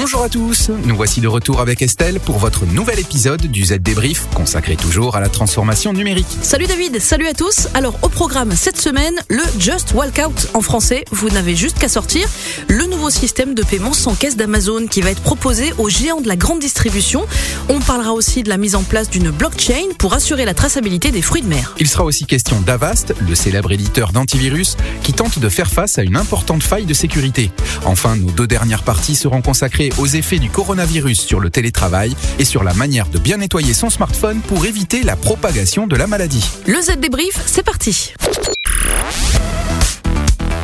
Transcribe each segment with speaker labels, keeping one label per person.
Speaker 1: Bonjour à tous, nous voici de retour avec Estelle pour votre nouvel épisode du Z Débrief consacré toujours à la transformation numérique.
Speaker 2: Salut David, salut à tous. Alors au programme cette semaine, le Just Walkout en français, vous n'avez juste qu'à sortir le nouveau système de paiement sans caisse d'Amazon qui va être proposé aux géants de la grande distribution. On parlera aussi de la mise en place d'une blockchain pour assurer la traçabilité des fruits de mer.
Speaker 1: Il sera aussi question d'Avast, le célèbre éditeur d'antivirus qui tente de faire face à une importante faille de sécurité. Enfin, nos deux dernières parties seront consacrées aux effets du coronavirus sur le télétravail et sur la manière de bien nettoyer son smartphone pour éviter la propagation de la maladie.
Speaker 2: Le Z débrief, c'est parti.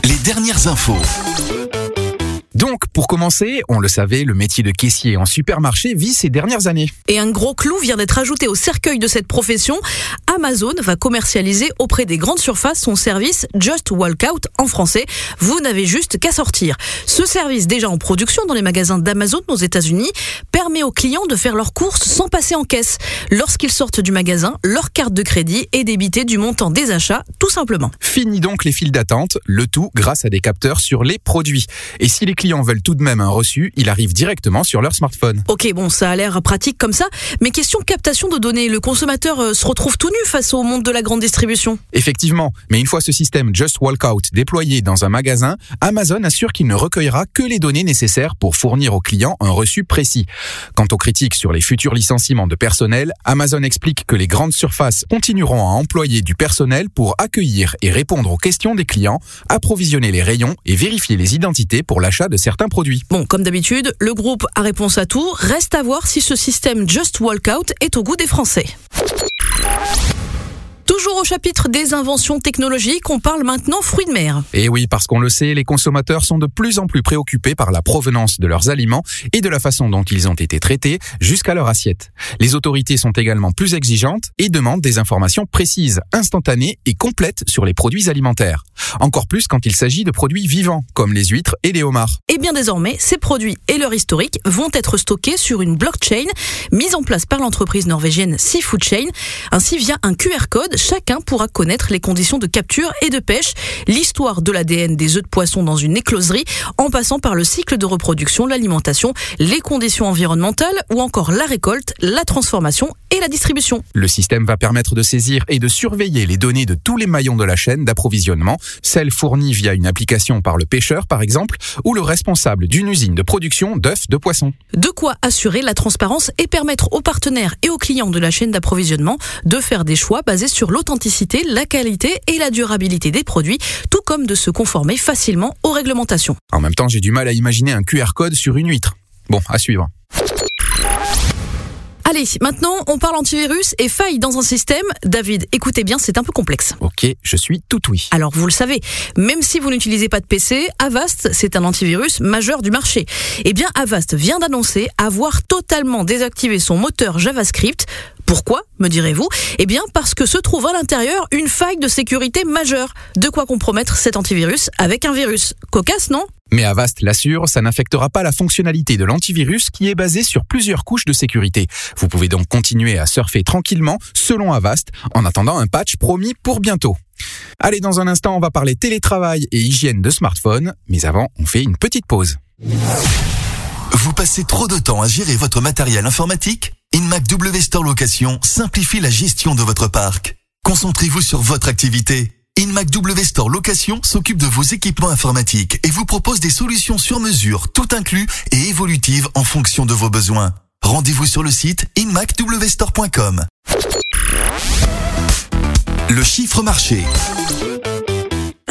Speaker 3: Les dernières infos.
Speaker 1: Donc, pour commencer, on le savait, le métier de caissier en supermarché vit ces dernières années.
Speaker 2: Et un gros clou vient d'être ajouté au cercueil de cette profession. Amazon va commercialiser auprès des grandes surfaces son service Just Walkout en français. Vous n'avez juste qu'à sortir. Ce service, déjà en production dans les magasins d'Amazon aux États-Unis, permet aux clients de faire leurs courses sans passer en caisse. Lorsqu'ils sortent du magasin, leur carte de crédit est débitée du montant des achats, tout simplement.
Speaker 1: Fini donc les files d'attente, le tout grâce à des capteurs sur les produits. Et si les clients veulent tout de même un reçu, il arrive directement sur leur smartphone.
Speaker 2: Ok, bon, ça a l'air pratique comme ça, mais question captation de données, le consommateur euh, se retrouve tout nu face au monde de la grande distribution.
Speaker 1: Effectivement, mais une fois ce système Just Walkout déployé dans un magasin, Amazon assure qu'il ne recueillera que les données nécessaires pour fournir aux clients un reçu précis. Quant aux critiques sur les futurs licenciements de personnel, Amazon explique que les grandes surfaces continueront à employer du personnel pour accueillir et répondre aux questions des clients, approvisionner les rayons et vérifier les identités pour l'achat de certains produits.
Speaker 2: Bon, comme d'habitude, le groupe a réponse à tout. Reste à voir si ce système Just Walkout est au goût des Français. Toujours au chapitre des inventions technologiques, on parle maintenant fruits de mer.
Speaker 1: Et oui, parce qu'on le sait, les consommateurs sont de plus en plus préoccupés par la provenance de leurs aliments et de la façon dont ils ont été traités jusqu'à leur assiette. Les autorités sont également plus exigeantes et demandent des informations précises, instantanées et complètes sur les produits alimentaires. Encore plus quand il s'agit de produits vivants, comme les huîtres et les homards.
Speaker 2: Et bien désormais, ces produits et leur historique vont être stockés sur une blockchain mise en place par l'entreprise norvégienne Seafood Chain. Ainsi, via un QR code, chacun pourra connaître les conditions de capture et de pêche, l'histoire de l'ADN des œufs de poisson dans une écloserie, en passant par le cycle de reproduction, l'alimentation, les conditions environnementales ou encore la récolte, la transformation et la distribution.
Speaker 1: Le système va permettre de saisir et de surveiller les données de tous les maillons de la chaîne d'approvisionnement, celles fournies via une application par le pêcheur par exemple, ou le responsable d'une usine de production d'œufs de poisson.
Speaker 2: De quoi assurer la transparence et permettre aux partenaires et aux clients de la chaîne d'approvisionnement de faire des choix basés sur l'authenticité, la qualité et la durabilité des produits, tout comme de se conformer facilement aux réglementations.
Speaker 1: En même temps, j'ai du mal à imaginer un QR code sur une huître. Bon, à suivre.
Speaker 2: Allez, maintenant on parle antivirus et failles dans un système. David, écoutez bien, c'est un peu complexe.
Speaker 1: Ok, je suis tout oui.
Speaker 2: Alors vous le savez, même si vous n'utilisez pas de PC, Avast, c'est un antivirus majeur du marché. Eh bien, Avast vient d'annoncer avoir totalement désactivé son moteur JavaScript. Pourquoi, me direz-vous Eh bien, parce que se trouve à l'intérieur une faille de sécurité majeure. De quoi compromettre cet antivirus avec un virus. Cocasse, non
Speaker 1: mais Avast l'assure, ça n'affectera pas la fonctionnalité de l'antivirus qui est basée sur plusieurs couches de sécurité. Vous pouvez donc continuer à surfer tranquillement selon Avast en attendant un patch promis pour bientôt. Allez, dans un instant, on va parler télétravail et hygiène de smartphone, mais avant, on fait une petite pause.
Speaker 3: Vous passez trop de temps à gérer votre matériel informatique InMac W Store Location simplifie la gestion de votre parc. Concentrez-vous sur votre activité. InMac W Store Location s'occupe de vos équipements informatiques et vous propose des solutions sur mesure, tout inclus et évolutives en fonction de vos besoins. Rendez-vous sur le site inmacwstore.com. Le chiffre marché.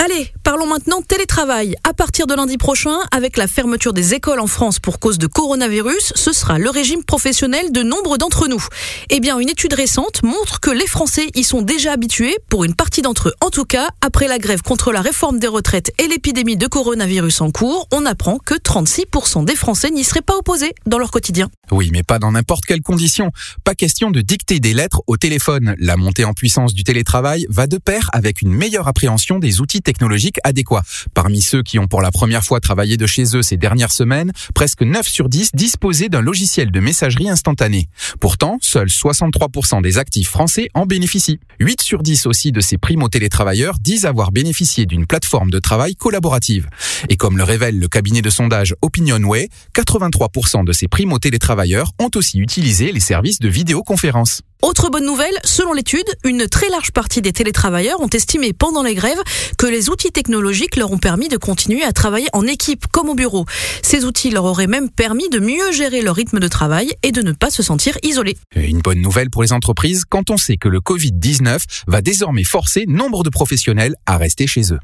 Speaker 2: Allez, parlons maintenant télétravail. À partir de lundi prochain, avec la fermeture des écoles en France pour cause de coronavirus, ce sera le régime professionnel de nombre d'entre nous. Eh bien, une étude récente montre que les Français y sont déjà habitués, pour une partie d'entre eux en tout cas, après la grève contre la réforme des retraites et l'épidémie de coronavirus en cours, on apprend que 36% des Français n'y seraient pas opposés dans leur quotidien.
Speaker 1: Oui, mais pas dans n'importe quelle condition. Pas question de dicter des lettres au téléphone. La montée en puissance du télétravail va de pair avec une meilleure appréhension des outils technologiques adéquats. Parmi ceux qui ont pour la première fois travaillé de chez eux ces dernières semaines, presque 9 sur 10 disposaient d'un logiciel de messagerie instantanée. Pourtant, seuls 63% des actifs français en bénéficient. 8 sur 10 aussi de ces primo-télétravailleurs disent avoir bénéficié d'une plateforme de travail collaborative. Et comme le révèle le cabinet de sondage Opinionway, 83% de ces primo-télétravailleurs ont aussi utilisé les services de vidéoconférence.
Speaker 2: Autre bonne nouvelle, selon l'étude, une très large partie des télétravailleurs ont estimé pendant les grèves que les outils technologiques leur ont permis de continuer à travailler en équipe comme au bureau. Ces outils leur auraient même permis de mieux gérer leur rythme de travail et de ne pas se sentir isolés.
Speaker 1: Une bonne nouvelle pour les entreprises quand on sait que le Covid-19 va désormais forcer nombre de professionnels à rester chez eux.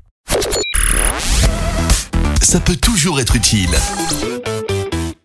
Speaker 3: Ça peut toujours être utile.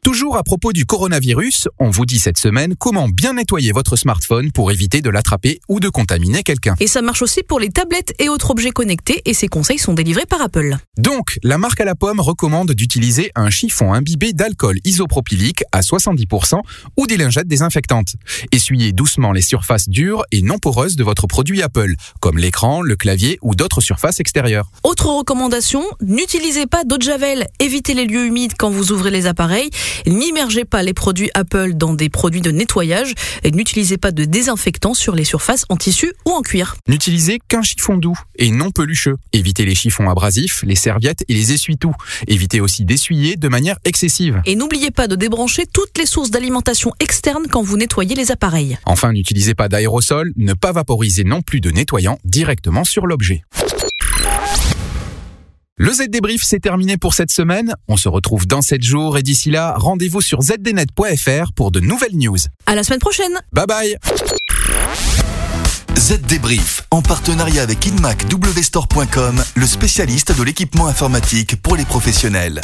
Speaker 1: Toujours à propos du coronavirus, on vous dit cette semaine comment bien nettoyer votre smartphone pour éviter de l'attraper ou de contaminer quelqu'un.
Speaker 2: Et ça marche aussi pour les tablettes et autres objets connectés et ces conseils sont délivrés par Apple.
Speaker 1: Donc, la marque à la pomme recommande d'utiliser un chiffon imbibé d'alcool isopropylique à 70% ou des lingettes désinfectantes. Essuyez doucement les surfaces dures et non poreuses de votre produit Apple, comme l'écran, le clavier ou d'autres surfaces extérieures.
Speaker 2: Autre recommandation, n'utilisez pas d'eau de javel, évitez les lieux humides quand vous ouvrez les appareils N'immergez pas les produits Apple dans des produits de nettoyage et n'utilisez pas de désinfectant sur les surfaces en tissu ou en cuir.
Speaker 1: N'utilisez qu'un chiffon doux et non pelucheux. Évitez les chiffons abrasifs, les serviettes et les essuie-tout. Évitez aussi d'essuyer de manière excessive.
Speaker 2: Et n'oubliez pas de débrancher toutes les sources d'alimentation externes quand vous nettoyez les appareils.
Speaker 1: Enfin, n'utilisez pas d'aérosol, ne pas vaporiser non plus de nettoyant directement sur l'objet. Le Z débrief c'est terminé pour cette semaine. On se retrouve dans 7 jours et d'ici là, rendez-vous sur zdnet.fr pour de nouvelles news.
Speaker 2: À la semaine prochaine.
Speaker 1: Bye bye.
Speaker 3: Z débrief en partenariat avec InmacWstore.com, le spécialiste de l'équipement informatique pour les professionnels.